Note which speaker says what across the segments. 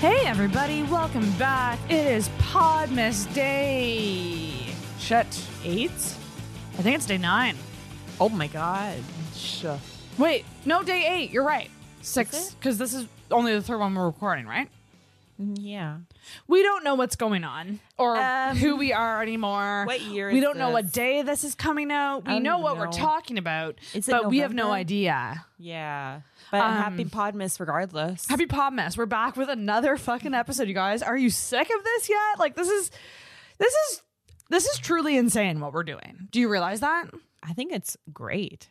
Speaker 1: Hey, everybody, welcome back. It is Podmas Day. Shit, eight? I think it's day nine.
Speaker 2: Oh my god.
Speaker 1: Wait, no, day eight. You're right. Six, because this is only the third one we're recording, right?
Speaker 2: Yeah.
Speaker 1: We don't know what's going on or
Speaker 2: Um,
Speaker 1: who we are anymore.
Speaker 2: what year
Speaker 1: We don't know what day this is coming out. We know what
Speaker 2: know.
Speaker 1: we're talking about, but we have no idea.
Speaker 2: Yeah. But
Speaker 1: Um,
Speaker 2: happy Podmas regardless.
Speaker 1: Happy Podmas. We're back with another fucking episode, you guys. Are you sick of this yet? Like this is this is this is truly insane what we're doing. Do you realize that?
Speaker 2: I think it's great.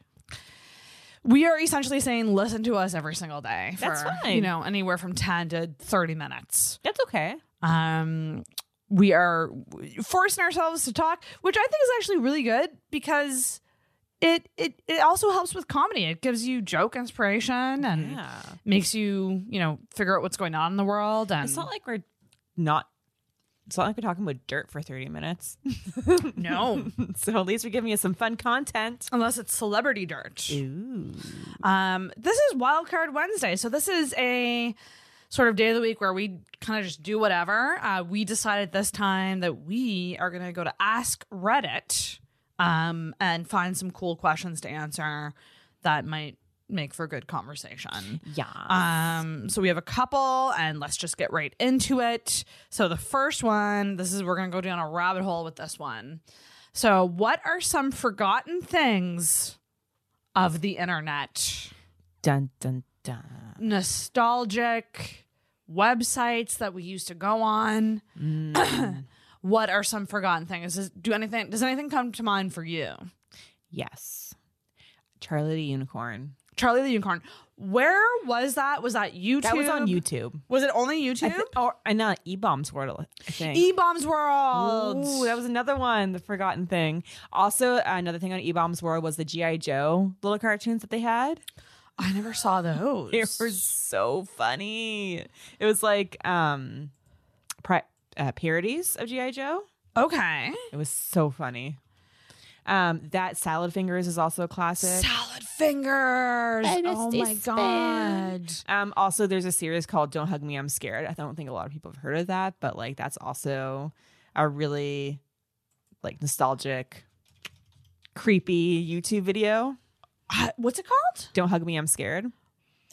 Speaker 1: We are essentially saying listen to us every single day for
Speaker 2: That's fine.
Speaker 1: you know anywhere from 10 to 30 minutes.
Speaker 2: That's okay.
Speaker 1: Um we are forcing ourselves to talk, which I think is actually really good because it it it also helps with comedy. It gives you joke inspiration and
Speaker 2: Yeah.
Speaker 1: makes you, you know, figure out what's going on in the world and
Speaker 2: It's not like we're not it's not like we're talking about dirt for 30 minutes.
Speaker 1: no.
Speaker 2: so at least we're giving you some fun content.
Speaker 1: unless it's celebrity dirt.
Speaker 2: Ooh.
Speaker 1: Um, this is Wildcard Wednesday, so this is a sort of day of the week where we kind of just do whatever. Uh, we decided this time that we are going to go to Ask Reddit um, and find some cool questions to answer that might make for good conversation.
Speaker 2: Yeah.
Speaker 1: Um, so we have a couple, and let's just get right into it. So the first one, this is we're gonna go down a rabbit hole with this one. So, what are some forgotten things of the internet?
Speaker 2: dun dun dun.
Speaker 1: Nostalgic websites that we used to go on. what are some forgotten things? Does, do anything? Does anything come to mind for you?
Speaker 2: Yes. Charlie the Unicorn.
Speaker 1: Charlie the Unicorn. Where was that? Was that YouTube?
Speaker 2: That was on YouTube.
Speaker 1: Was it only YouTube?
Speaker 2: I thi- or and not E Bombs World, I think.
Speaker 1: E Bombs World.
Speaker 2: Ooh, that was another one, the forgotten thing. Also, another thing on E Bombs World was the GI Joe little cartoons that they had.
Speaker 1: I never saw those.
Speaker 2: They were so funny. It was like um, pri- uh, parodies of GI Joe.
Speaker 1: okay.
Speaker 2: It was so funny. Um, that Salad Fingers is also a classic.
Speaker 1: Salad fingers. Oh my god.
Speaker 2: Um, also, there's a series called "Don't Hug Me, I'm Scared." I don't think a lot of people have heard of that, but like that's also a really like nostalgic, creepy YouTube video.
Speaker 1: Uh, what's it called?
Speaker 2: "Don't Hug Me, I'm Scared."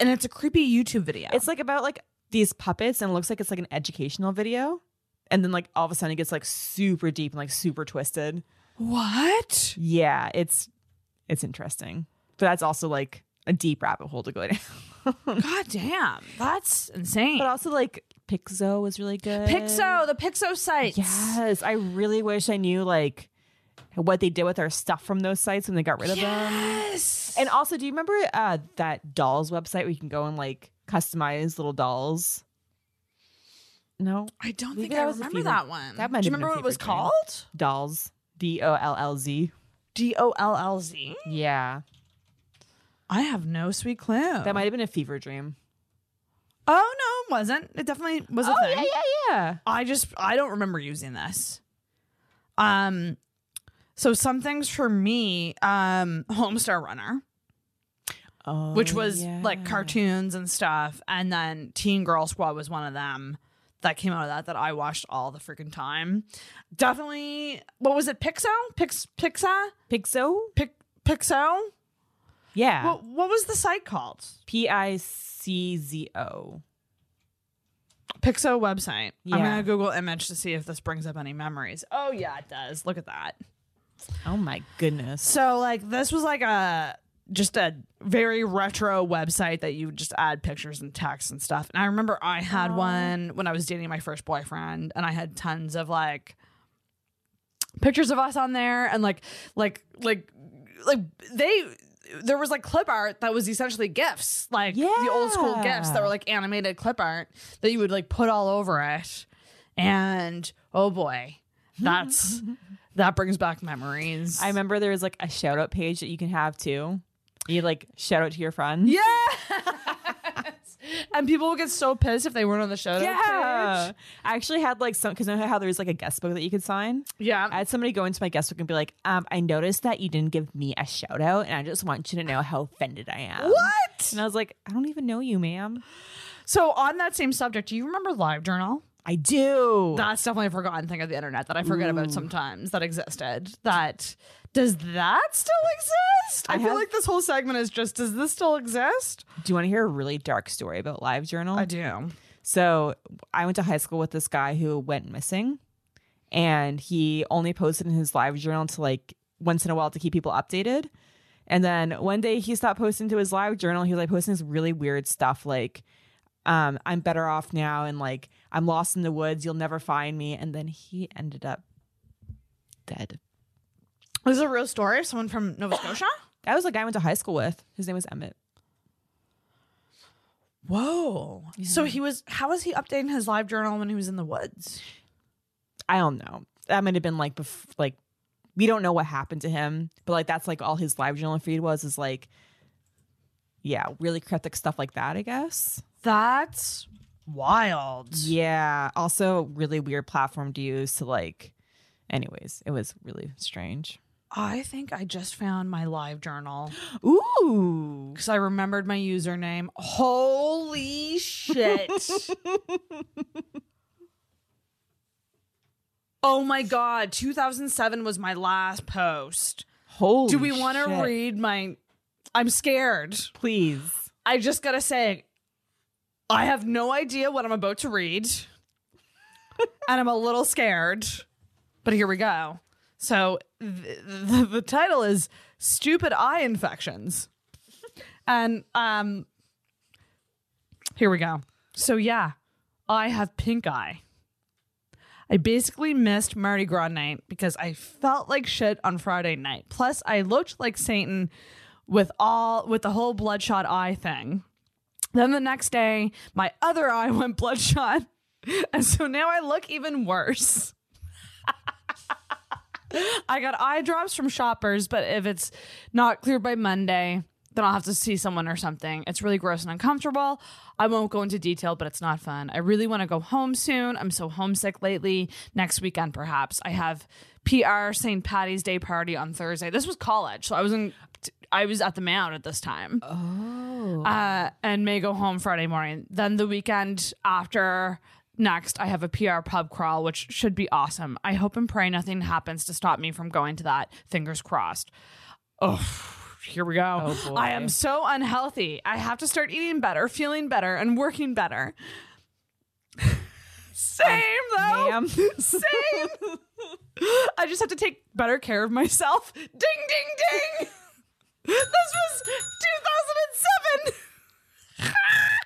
Speaker 1: And it's a creepy YouTube video.
Speaker 2: It's like about like these puppets, and it looks like it's like an educational video, and then like all of a sudden it gets like super deep and like super twisted.
Speaker 1: What?
Speaker 2: Yeah, it's it's interesting, but that's also like a deep rabbit hole to go down.
Speaker 1: God damn. That's insane.
Speaker 2: but also like Piczo was really good.
Speaker 1: Piczo, the Piczo sites.
Speaker 2: Yes, I really wish I knew like what they did with our stuff from those sites when they got rid of them.
Speaker 1: Yes.
Speaker 2: And also, do you remember uh, that dolls website where you can go and like customize little dolls? No,
Speaker 1: I don't
Speaker 2: Maybe
Speaker 1: think I remember that one.
Speaker 2: that might
Speaker 1: Do you
Speaker 2: have been a
Speaker 1: remember what it was called?
Speaker 2: dolls. D O L L Z.
Speaker 1: D O L L Z.
Speaker 2: Yeah,
Speaker 1: I have no sweet clue.
Speaker 2: that might have been a fever dream.
Speaker 1: Oh no, it wasn't. It definitely was a
Speaker 2: oh
Speaker 1: thing.
Speaker 2: yeah, yeah, yeah.
Speaker 1: I just I don't remember using this. Um so some things for me, um Homestar Runner,
Speaker 2: Oh,
Speaker 1: which was like cartoons and stuff, and then Teen Girl Squad was one of them that came out of that that I watched all the freaking time. Definitely what was it? Piczo? Pix Pixa?
Speaker 2: Piczo.
Speaker 1: Pic Piczo?
Speaker 2: Yeah,
Speaker 1: What what was the site called?
Speaker 2: P I C Z O.
Speaker 1: Piczo website. I'm gonna Google image to see if this brings up any memories. Oh yeah, it does. Look at that.
Speaker 2: Oh my goodness.
Speaker 1: So like this was like a just a very retro website that you would just add pictures and text and stuff. And I remember I had one when I was dating my first boyfriend and I had tons of like pictures of us on there and like like like like they there was like clip art that was essentially gifs like the old school gifs that were like animated clip art that you would like put all over it and oh boy that's that brings back memories
Speaker 2: I remember there was like a shout out page that you can have too. You like shout out to your friends.
Speaker 1: Yeah. and people would get so pissed if they weren't on the show.
Speaker 2: Yeah. I actually had like some because I know how there's like a guest book that you could sign.
Speaker 1: Yeah.
Speaker 2: I had somebody go into my guest book and be like, um, I noticed that you didn't give me a shout out, and I just want you to know how offended I am.
Speaker 1: what?
Speaker 2: And I was like, I don't even know you, ma'am.
Speaker 1: So on that same subject, do you remember Live Journal?
Speaker 2: I do.
Speaker 1: That's definitely a forgotten thing of the internet that I forget about sometimes that existed. That does that still exist? I,
Speaker 2: I
Speaker 1: feel
Speaker 2: have-
Speaker 1: like this whole segment is just does this still exist?
Speaker 2: do you want to hear a really dark story about LiveJournal?
Speaker 1: I do.
Speaker 2: So I went to high school with this guy who went missing, and he only posted in his live journal to like once in a while to keep people updated. And then one day he stopped posting to his live journal. He was like posting this really weird stuff like, um, I'm better off now and like I'm lost in the woods, you'll never find me. And then he ended up dead.
Speaker 1: This is a real story. of Someone from Nova Scotia.
Speaker 2: That was the guy I went to high school with. His name was Emmett.
Speaker 1: Whoa. So he was. How was he updating his live journal when he was in the woods?
Speaker 2: I don't know. That might have been like bef- like we don't know what happened to him, but like that's like all his live journal feed was is like yeah, really cryptic stuff like that, I guess.
Speaker 1: That's wild.
Speaker 2: Yeah, also really weird platform to use to like anyways, it was really strange.
Speaker 1: I think I just found my live journal
Speaker 2: Ooh.
Speaker 1: because I remembered my username. Holy shit. oh my God. 2007 was my last post.
Speaker 2: Holy
Speaker 1: Do we want to read my. I'm scared.
Speaker 2: Please.
Speaker 1: I just got to say, I have no idea what I'm about to read. and I'm a little scared. But here we go. So th- the, the title is Stupid Eye Infections. And um here we go. So yeah, I have pink eye. I basically missed Mardi Gras night because I felt like shit on Friday night. Plus I looked like Satan with all with the whole bloodshot eye thing. Then the next day, my other eye went bloodshot. And so now I look even worse. I got eye drops from shoppers, but if it's not cleared by Monday, then I'll have to see someone or something. It's really gross and uncomfortable. I won't go into detail, but it's not fun. I really want to go home soon. I'm so homesick lately. Next weekend, perhaps. I have PR St. Patty's Day party on Thursday. This was college, so I was in. I was at the Mount at this time
Speaker 2: Oh.
Speaker 1: uh, and may go home Friday morning. Then the weekend after next, I have a PR pub crawl, which should be awesome. I hope and pray nothing happens to stop me from going to that. Fingers crossed. Oh, here we go.
Speaker 2: Oh.
Speaker 1: I am so unhealthy. I have to start eating better, feeling better, and working better. Same though. Same. I just have to take better care of myself. Ding, ding, ding. this was 2007.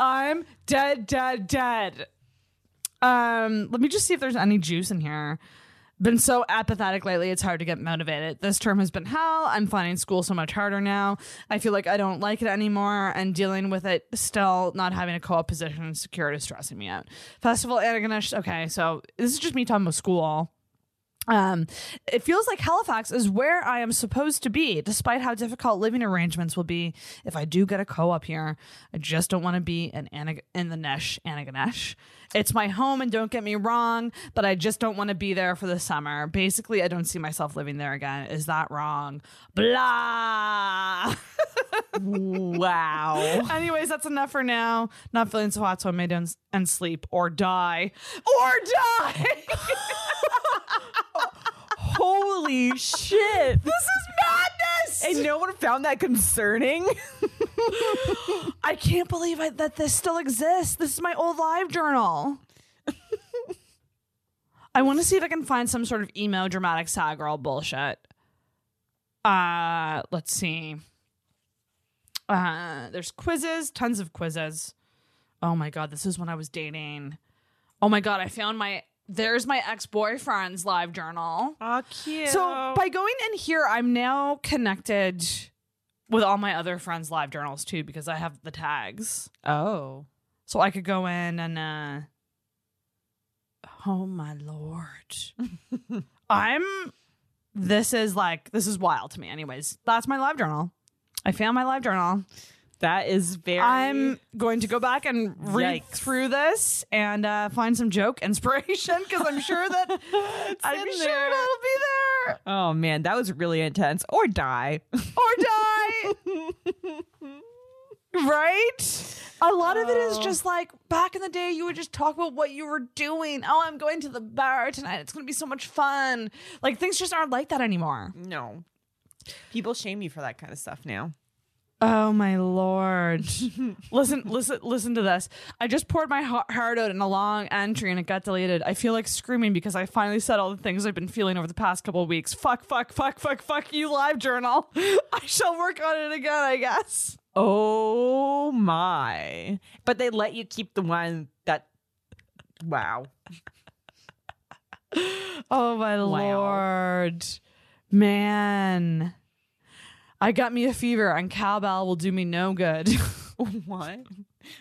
Speaker 1: I'm dead, dead, dead. Um, let me just see if there's any juice in here. Been so apathetic lately, it's hard to get motivated. This term has been hell. I'm finding school so much harder now. I feel like I don't like it anymore, and dealing with it still not having a co op position and security is stressing me out. Festival Antigonish. Okay, so this is just me talking about school. Um, it feels like Halifax is where I am supposed to be, despite how difficult living arrangements will be if I do get a co-op here. I just don't want to be in Anag- in the Nesh Antigonish. It's my home, and don't get me wrong, but I just don't want to be there for the summer. Basically, I don't see myself living there again. Is that wrong? Blah.
Speaker 2: wow.
Speaker 1: Anyways, that's enough for now. Not feeling so hot, so I may and sleep or die or die.
Speaker 2: Holy shit.
Speaker 1: this is madness.
Speaker 2: And no one found that concerning.
Speaker 1: I can't believe I, that this still exists. This is my old live journal. I want to see if I can find some sort of emo dramatic sad girl bullshit. Uh, let's see. Uh, there's quizzes, tons of quizzes. Oh my god, this is when I was dating. Oh my god, I found my there's my ex-boyfriend's live journal.
Speaker 2: Oh, cute.
Speaker 1: So by going in here, I'm now connected with all my other friends' live journals too because I have the tags.
Speaker 2: oh.
Speaker 1: So I could go in and uh Oh my lord. I'm this is like this is wild to me. Anyways, that's my live journal. I found my live journal.
Speaker 2: That is very.
Speaker 1: I'm going to go back and read
Speaker 2: Yikes.
Speaker 1: through this and uh, find some joke inspiration because I'm sure that I'm sure
Speaker 2: there.
Speaker 1: it'll be there
Speaker 2: Oh man, that was really intense. Or die.
Speaker 1: or die. right? A lot of it is
Speaker 2: Oh.
Speaker 1: just like back in the day, you would just talk about what you were doing. Oh, I'm going to the bar tonight. It's going to be so much fun. Like things just aren't like that anymore.
Speaker 2: no. People shame you for that kind of stuff now.
Speaker 1: Oh my lord! listen, listen, listen to this. I just poured my heart out in a long entry and it got deleted. I feel like screaming because I finally said all the things I've been feeling over the past couple of weeks. Fuck, fuck, fuck, fuck, fuck you, live journal. I shall work on it again, I guess.
Speaker 2: Oh my. But they let you keep the one that. Wow.
Speaker 1: Oh my
Speaker 2: Wow.
Speaker 1: lord, man! I got me a fever, and cowbell will do me no good.
Speaker 2: what?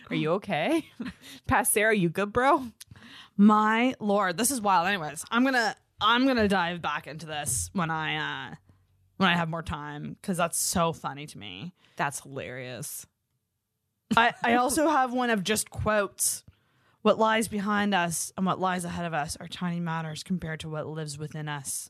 Speaker 2: Are you okay? Past Sarah, you good, bro?
Speaker 1: My lord, this is wild. Anyways, I'm gonna I'm gonna dive back into this when I uh when I have more time because that's so funny to me.
Speaker 2: That's hilarious.
Speaker 1: I I also have one of just quotes. What lies behind us and what lies ahead of us are tiny matters compared to what lives within us.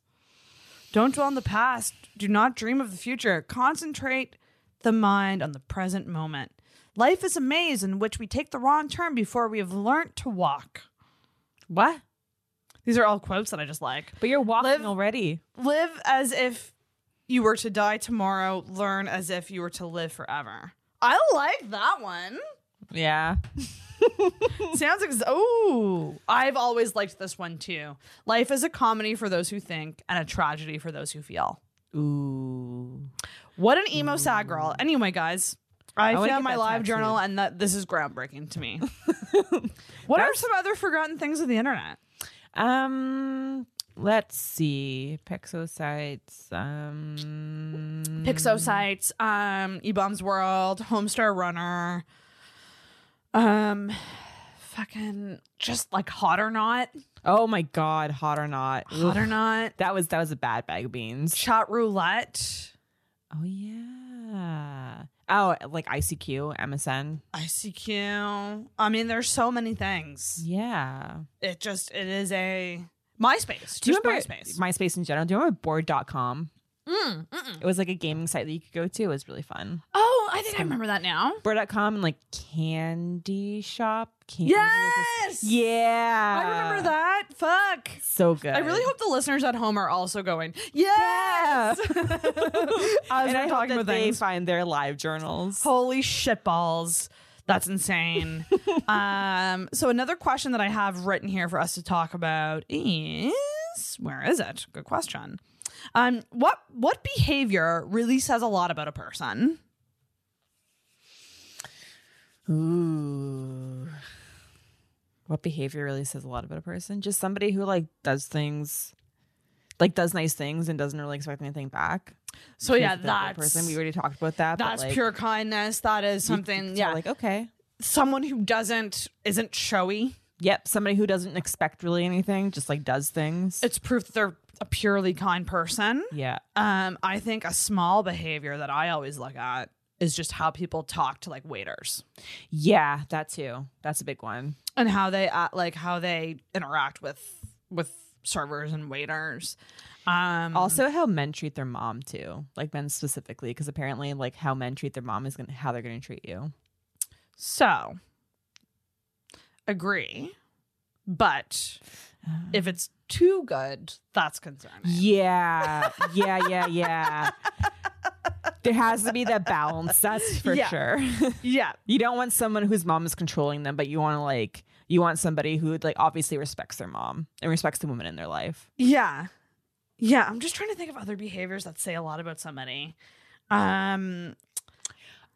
Speaker 1: Don't dwell on the past. Do not dream of the future. Concentrate the mind on the present moment. Life is a maze in which we take the wrong turn before we have learnt to walk.
Speaker 2: What?
Speaker 1: These are all quotes that I just like.
Speaker 2: But you're walking
Speaker 1: Live-
Speaker 2: already.
Speaker 1: live as if you were to die tomorrow, learn as if you were to live forever. I like that one.
Speaker 2: Yeah.
Speaker 1: Sounds ex- oh, I've always liked this one too. Life is a comedy for those who think and a tragedy for those who feel.
Speaker 2: Ooh.
Speaker 1: What an emo sad girl. Anyway, guys, I,
Speaker 2: wanna
Speaker 1: found
Speaker 2: get
Speaker 1: my
Speaker 2: that
Speaker 1: live
Speaker 2: tattooed.
Speaker 1: journal and that this is groundbreaking to me. what are some other forgotten things of the internet?
Speaker 2: Um, let's see. Pixosites. Um,
Speaker 1: Pixosites, um, eBaum's World, Homestar Runner, um, fucking just like Hot or Not,
Speaker 2: Oh my god, hot or not?
Speaker 1: Hot
Speaker 2: Ugh.
Speaker 1: or Not,
Speaker 2: That was that was a bad bag of beans.
Speaker 1: Chat Roulette,
Speaker 2: Oh yeah. Oh, like ICQ, MSN.
Speaker 1: ICQ. I mean, there's so many things.
Speaker 2: Yeah.
Speaker 1: It just it is a MySpace.
Speaker 2: Do you remember
Speaker 1: MySpace?
Speaker 2: MySpace in general? Do you remember bored.com?
Speaker 1: Mm.
Speaker 2: It was like a gaming site that you could go to. It was really fun.
Speaker 1: Oh, I think I remember that now.
Speaker 2: Bored.com and like Candy Shop. Candy
Speaker 1: Yes.
Speaker 2: Yeah.
Speaker 1: I remember that. Fuck.
Speaker 2: So good.
Speaker 1: I really hope the listeners at home are also going. Yes. As
Speaker 2: and I hope
Speaker 1: talking
Speaker 2: that
Speaker 1: about
Speaker 2: they
Speaker 1: things.
Speaker 2: find their live journals.
Speaker 1: Holy shitballs. That's insane. um, so another question that I have written here for us to talk about is where is it? Good question. Um, what what behavior really says a lot about a person?
Speaker 2: Ooh. What behavior really says a lot about a person? Just somebody who like does things, like does nice things and doesn't really expect anything back.
Speaker 1: So yeah,
Speaker 2: the type of
Speaker 1: that's
Speaker 2: person. We already talked about that.
Speaker 1: that's
Speaker 2: like,
Speaker 1: pure kindness. That is something. Yeah,
Speaker 2: like okay.
Speaker 1: someone who doesn't isn't showy.
Speaker 2: Yep, somebody who doesn't expect really anything, just like does things.
Speaker 1: It's proof that they're a purely kind person.
Speaker 2: yeah.
Speaker 1: Um, I think a small behavior that I always look at is just how people talk to like waiters
Speaker 2: Yeah, that too. That's a big one.
Speaker 1: and how they act, like how they interact with with servers and waiters. Um,
Speaker 2: Also, how men treat their mom too, like men specifically, because apparently, like how men treat their mom is gonna how they're gonna treat you.
Speaker 1: so agree, but if it's too good, that's concerning.
Speaker 2: Yeah, yeah, yeah, yeah. there has to be that balance. That's for
Speaker 1: Yeah.
Speaker 2: sure.
Speaker 1: Yeah,
Speaker 2: you don't want someone whose mom is controlling them, but you want to like you want somebody who like obviously respects their mom and respects the woman in their life.
Speaker 1: Yeah. Yeah, I'm just trying to think of other behaviors that say a lot about somebody. Um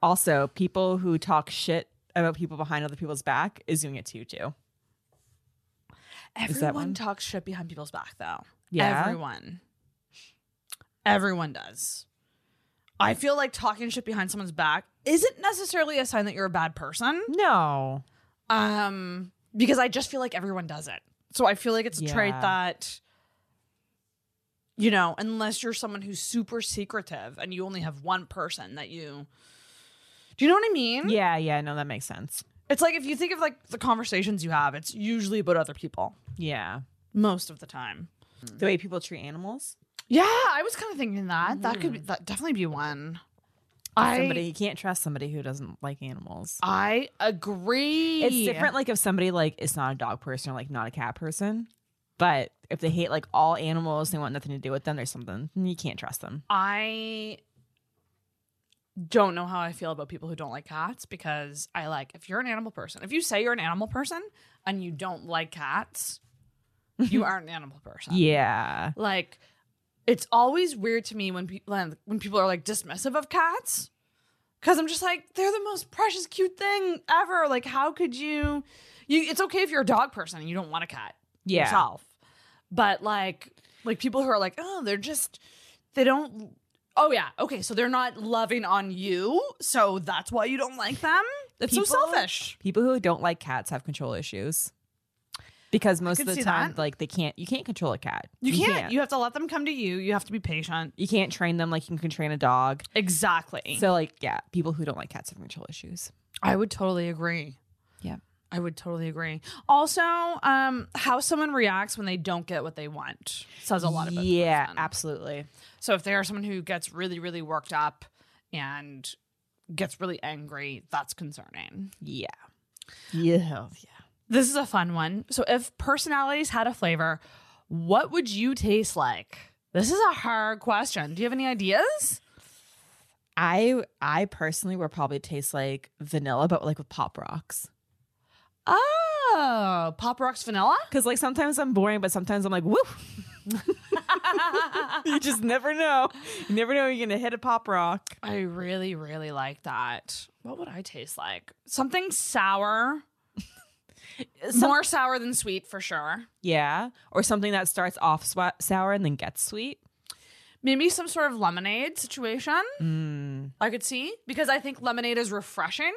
Speaker 2: Also, people who talk shit about people behind other people's back is doing it to you too.
Speaker 1: Everyone talks shit behind people's back though.
Speaker 2: Yeah.
Speaker 1: Everyone. Everyone does. I feel like talking shit behind someone's back isn't necessarily a sign that you're a bad person.
Speaker 2: No.
Speaker 1: Um because I just feel like everyone does it. So I feel like it's a trait that you know, unless you're someone who's super secretive and you only have one person that you. Do you know what I mean?
Speaker 2: Yeah, yeah, no, that makes sense.
Speaker 1: It's like if you think of like the conversations you have, it's usually about other people
Speaker 2: Yeah.
Speaker 1: most of the time. Mm.
Speaker 2: The way people treat animals.
Speaker 1: Yeah, I was kind of thinking that that could be, mm. that definitely be one. I
Speaker 2: somebody you can't trust somebody who doesn't like animals.
Speaker 1: I agree.
Speaker 2: It's different like if somebody like is not a dog person or like not a cat person. But if they hate like all animals, they want nothing to do with them, there's something you can't trust them.
Speaker 1: I don't know how I feel about people who don't like cats because I like if you're an animal person, if you say you're an animal person and you don't like cats, you aren't an animal person.
Speaker 2: Yeah.
Speaker 1: Like it's always weird to me when people when people are like dismissive of cats cuz I'm just like they're the most precious cute thing ever. Like how could you you it's okay if you're a dog person and you don't want a cat
Speaker 2: Yeah.
Speaker 1: yourself. But like like people who are like, "Oh, they're just they don't Oh yeah. Okay, so they're not loving on you, so that's why you don't like them? It's so selfish.
Speaker 2: People who don't like cats have control issues. Because most of the time,
Speaker 1: that.
Speaker 2: like they can't you can't control a cat.
Speaker 1: You can't. You have to let them come to you. You have to be patient.
Speaker 2: You can't train them like you can train a dog.
Speaker 1: Exactly.
Speaker 2: So like yeah, people who don't like cats have control issues.
Speaker 1: I would totally agree. I would totally agree. Also, um, how someone reacts when they don't get what they want says a lot about the
Speaker 2: Yeah,
Speaker 1: person.
Speaker 2: absolutely.
Speaker 1: So if they are someone who gets really, really worked up and gets really angry, that's concerning.
Speaker 2: Yeah. Yeah. Yeah.
Speaker 1: This is a fun one. So if personalities had a flavor, what would you taste like? This is a hard question. Do you have any ideas?
Speaker 2: I I personally would probably taste like vanilla, but like with pop rocks.
Speaker 1: Oh, Pop Rocks vanilla?
Speaker 2: Because like sometimes I'm boring, but sometimes I'm like, woo. you just never know. You never know you're gonna hit a pop rock.
Speaker 1: I really, really like that. What would I taste like? Something sour. More sour than sweet for sure.
Speaker 2: Yeah. Or something that starts off swa- sour and then gets sweet.
Speaker 1: Maybe some sort of lemonade situation.
Speaker 2: Mm.
Speaker 1: I could see because I think lemonade is refreshing,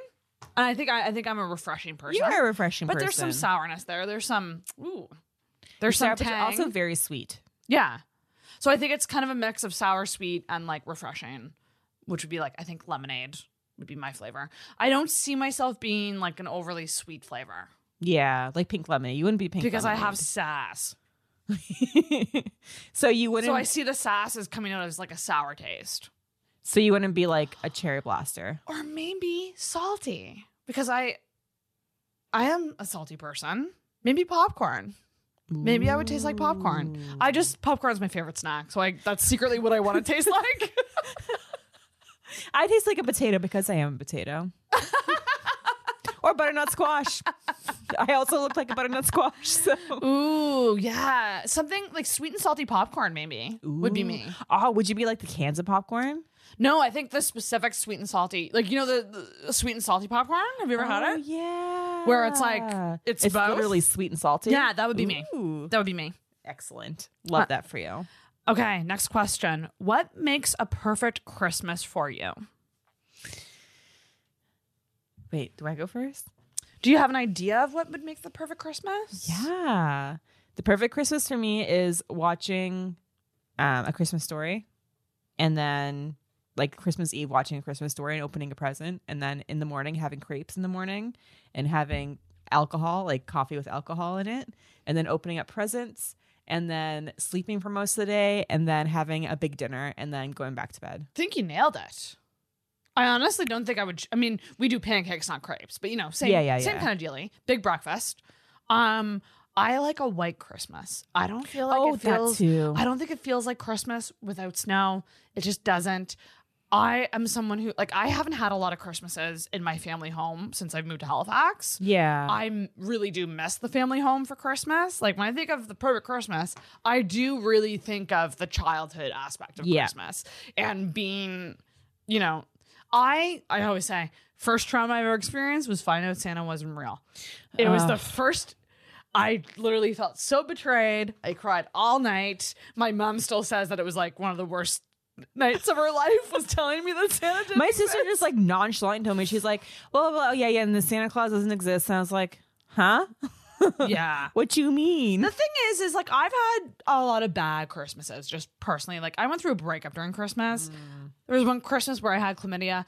Speaker 1: and I think I, I think I'm a refreshing person.
Speaker 2: You are a refreshing person.
Speaker 1: but
Speaker 2: person.
Speaker 1: there's some sourness there. There's some ooh. There's
Speaker 2: Sour,
Speaker 1: some
Speaker 2: but you're
Speaker 1: tang.
Speaker 2: also very sweet.
Speaker 1: yeah. So I think it's kind of a mix of sour, sweet, and like refreshing, which would be like I think lemonade would be my flavor. I don't see myself being like an overly sweet flavor
Speaker 2: Yeah, like pink lemonade. You wouldn't be pink
Speaker 1: because I have sass.
Speaker 2: so you wouldn't.
Speaker 1: So I see the sass as coming out as like a sour taste.
Speaker 2: So you wouldn't be like a cherry blaster.
Speaker 1: or maybe salty because I I am a salty person. Maybe popcorn. Maybe I would taste like popcorn. I just popcorn's my favorite snack, so I that's secretly what I want to taste like.
Speaker 2: I taste like a potato because I am a potato. or butternut squash. I also look like a butternut squash. So
Speaker 1: Ooh, yeah, something like sweet and salty popcorn maybe would be me.
Speaker 2: Oh, would you be like the cans of popcorn?
Speaker 1: No, I think the specific sweet and salty, like you know the, the sweet and salty popcorn. Have you ever had
Speaker 2: Oh,
Speaker 1: it?
Speaker 2: Yeah.
Speaker 1: Where it's like, it's both?
Speaker 2: literally sweet and salty.
Speaker 1: Yeah, that would be me.
Speaker 2: Ooh,
Speaker 1: That would be me.
Speaker 2: excellent. Love that for you.
Speaker 1: Okay, next question. What makes a perfect Christmas for you?
Speaker 2: Wait, do I go first?
Speaker 1: Do you have an idea of what would make the perfect Christmas?
Speaker 2: Yeah. The perfect Christmas for me is watching um, a Christmas story and then like Christmas Eve watching a Christmas story and opening a present and then in the morning having crepes in the morning and having alcohol, like coffee with alcohol in it, and then opening up presents and then sleeping for most of the day and then having a big dinner and then going back to bed.
Speaker 1: I think you nailed it. I honestly don't think I would. I mean, we do pancakes, not crepes, but you know, same,
Speaker 2: Yeah, yeah,
Speaker 1: same
Speaker 2: yeah.
Speaker 1: kind of dealy. Big breakfast. Um, I like a white Christmas. I don't feel like
Speaker 2: Oh,
Speaker 1: it
Speaker 2: that
Speaker 1: feels.
Speaker 2: too.
Speaker 1: I don't think it feels like Christmas without snow. It just doesn't. I am someone who like I haven't had a lot of Christmases in my family home since I've moved to Halifax.
Speaker 2: Yeah.
Speaker 1: I really do miss the family home for Christmas. Like when I think of the perfect Christmas, I do really think of the childhood aspect of
Speaker 2: Yeah.
Speaker 1: Christmas and being, you know, I I always say first trauma I ever experienced was finding out Santa wasn't real. It was the first. I literally felt so betrayed. I cried all night. My mom still says that it was like one of the worst nights of her life was telling me that Santa didn't
Speaker 2: My sister
Speaker 1: exist.
Speaker 2: just like nonchalant told me she's like, "Well, blah blah. Yeah, yeah, and the Santa Claus doesn't exist. And I was like, huh?
Speaker 1: yeah.
Speaker 2: what you mean?
Speaker 1: The thing is, is like I've had a lot of bad Christmases just personally. Like I went through a breakup during Christmas. Mm. There was one Christmas where I had chlamydia.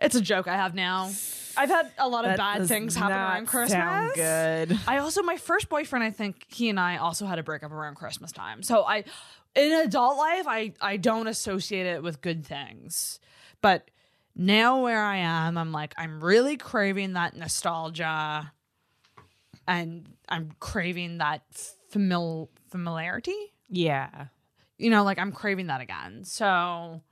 Speaker 1: It's a joke I have now. I've had a lot of
Speaker 2: That
Speaker 1: bad things happen around Christmas.
Speaker 2: good.
Speaker 1: I also my first boyfriend, I think he and I also had a breakup around Christmas time. So I in adult life, I I don't associate it with good things. But now where I am, I'm like I'm really craving that nostalgia and I'm craving that famil familiarity.
Speaker 2: Yeah.
Speaker 1: You know, like I'm craving that again. So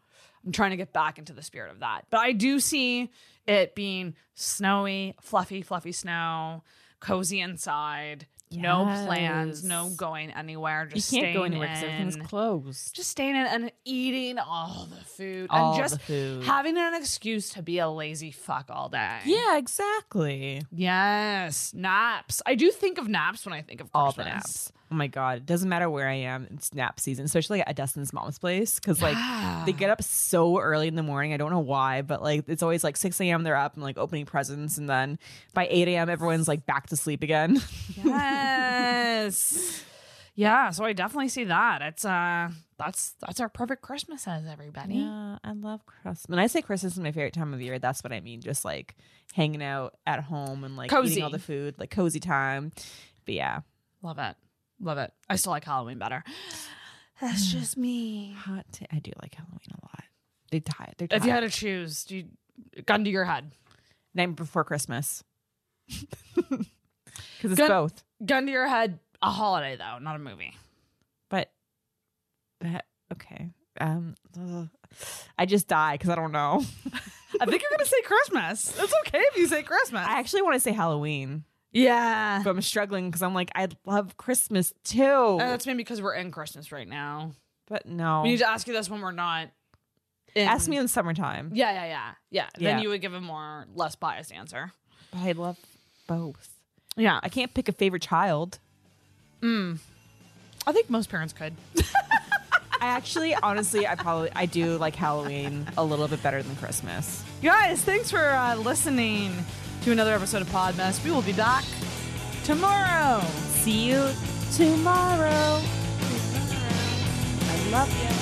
Speaker 1: I'm trying to get back into the spirit of that. But I do see it being snowy, fluffy, fluffy snow, cozy inside, no plans, no going anywhere.
Speaker 2: You
Speaker 1: Just
Speaker 2: can't go
Speaker 1: staying
Speaker 2: anywhere because everything's
Speaker 1: in.
Speaker 2: closed.
Speaker 1: Just staying in and eating all the food
Speaker 2: All
Speaker 1: and just
Speaker 2: food.
Speaker 1: having an excuse to be a lazy fuck all day.
Speaker 2: Yeah, exactly.
Speaker 1: Yes. Naps. I do think of naps when I think of
Speaker 2: All the naps. Oh my god, it doesn't matter where I am. It's nap season, especially at Dustin's mom's place because like
Speaker 1: Yeah.
Speaker 2: they get up so early in the morning. I don't know why, but like it's always like six a.m. They're up and like opening presents, and then by eight a.m. everyone's like back to sleep again.
Speaker 1: Yes. yeah, so I definitely see that. It's uh that's that's our perfect Christmases, everybody.
Speaker 2: yeah, I love Christmas. When I say Christmas is my favorite time of year, that's what I mean. Just like hanging out at home and like
Speaker 1: Cozy.
Speaker 2: eating all the food, like cozy time. But yeah,
Speaker 1: Love it. Love it. I still like Halloween better. That's just me.
Speaker 2: hot. T- I do like Halloween a lot. They tie. They're
Speaker 1: If you had to choose, do you, gun to your head.
Speaker 2: night before Christmas. Because it's
Speaker 1: Good.
Speaker 2: both.
Speaker 1: Gun to your head, a holiday though, not a movie.
Speaker 2: But that okay. Um. I just die because I don't know.
Speaker 1: I think you're gonna say Christmas. It's okay if you say Christmas.
Speaker 2: I actually want to say Halloween,
Speaker 1: yeah.
Speaker 2: but I'm struggling because I'm like I love Christmas too.
Speaker 1: And that's maybe because we're in Christmas right now.
Speaker 2: but no,
Speaker 1: We need to ask you this when we're not. In,
Speaker 2: ask me in the summertime.
Speaker 1: Yeah, yeah, yeah, yeah.
Speaker 2: Yeah.
Speaker 1: Then you would give a more less biased answer.
Speaker 2: But I love both.
Speaker 1: Yeah,
Speaker 2: I can't pick a favorite child. Mm.
Speaker 1: I think most parents could.
Speaker 2: I actually, honestly, I probably I do like Halloween a little bit better than Christmas.
Speaker 1: Guys, thanks for uh, listening to another episode of Podmas. We will be back tomorrow.
Speaker 2: See you tomorrow. I love you.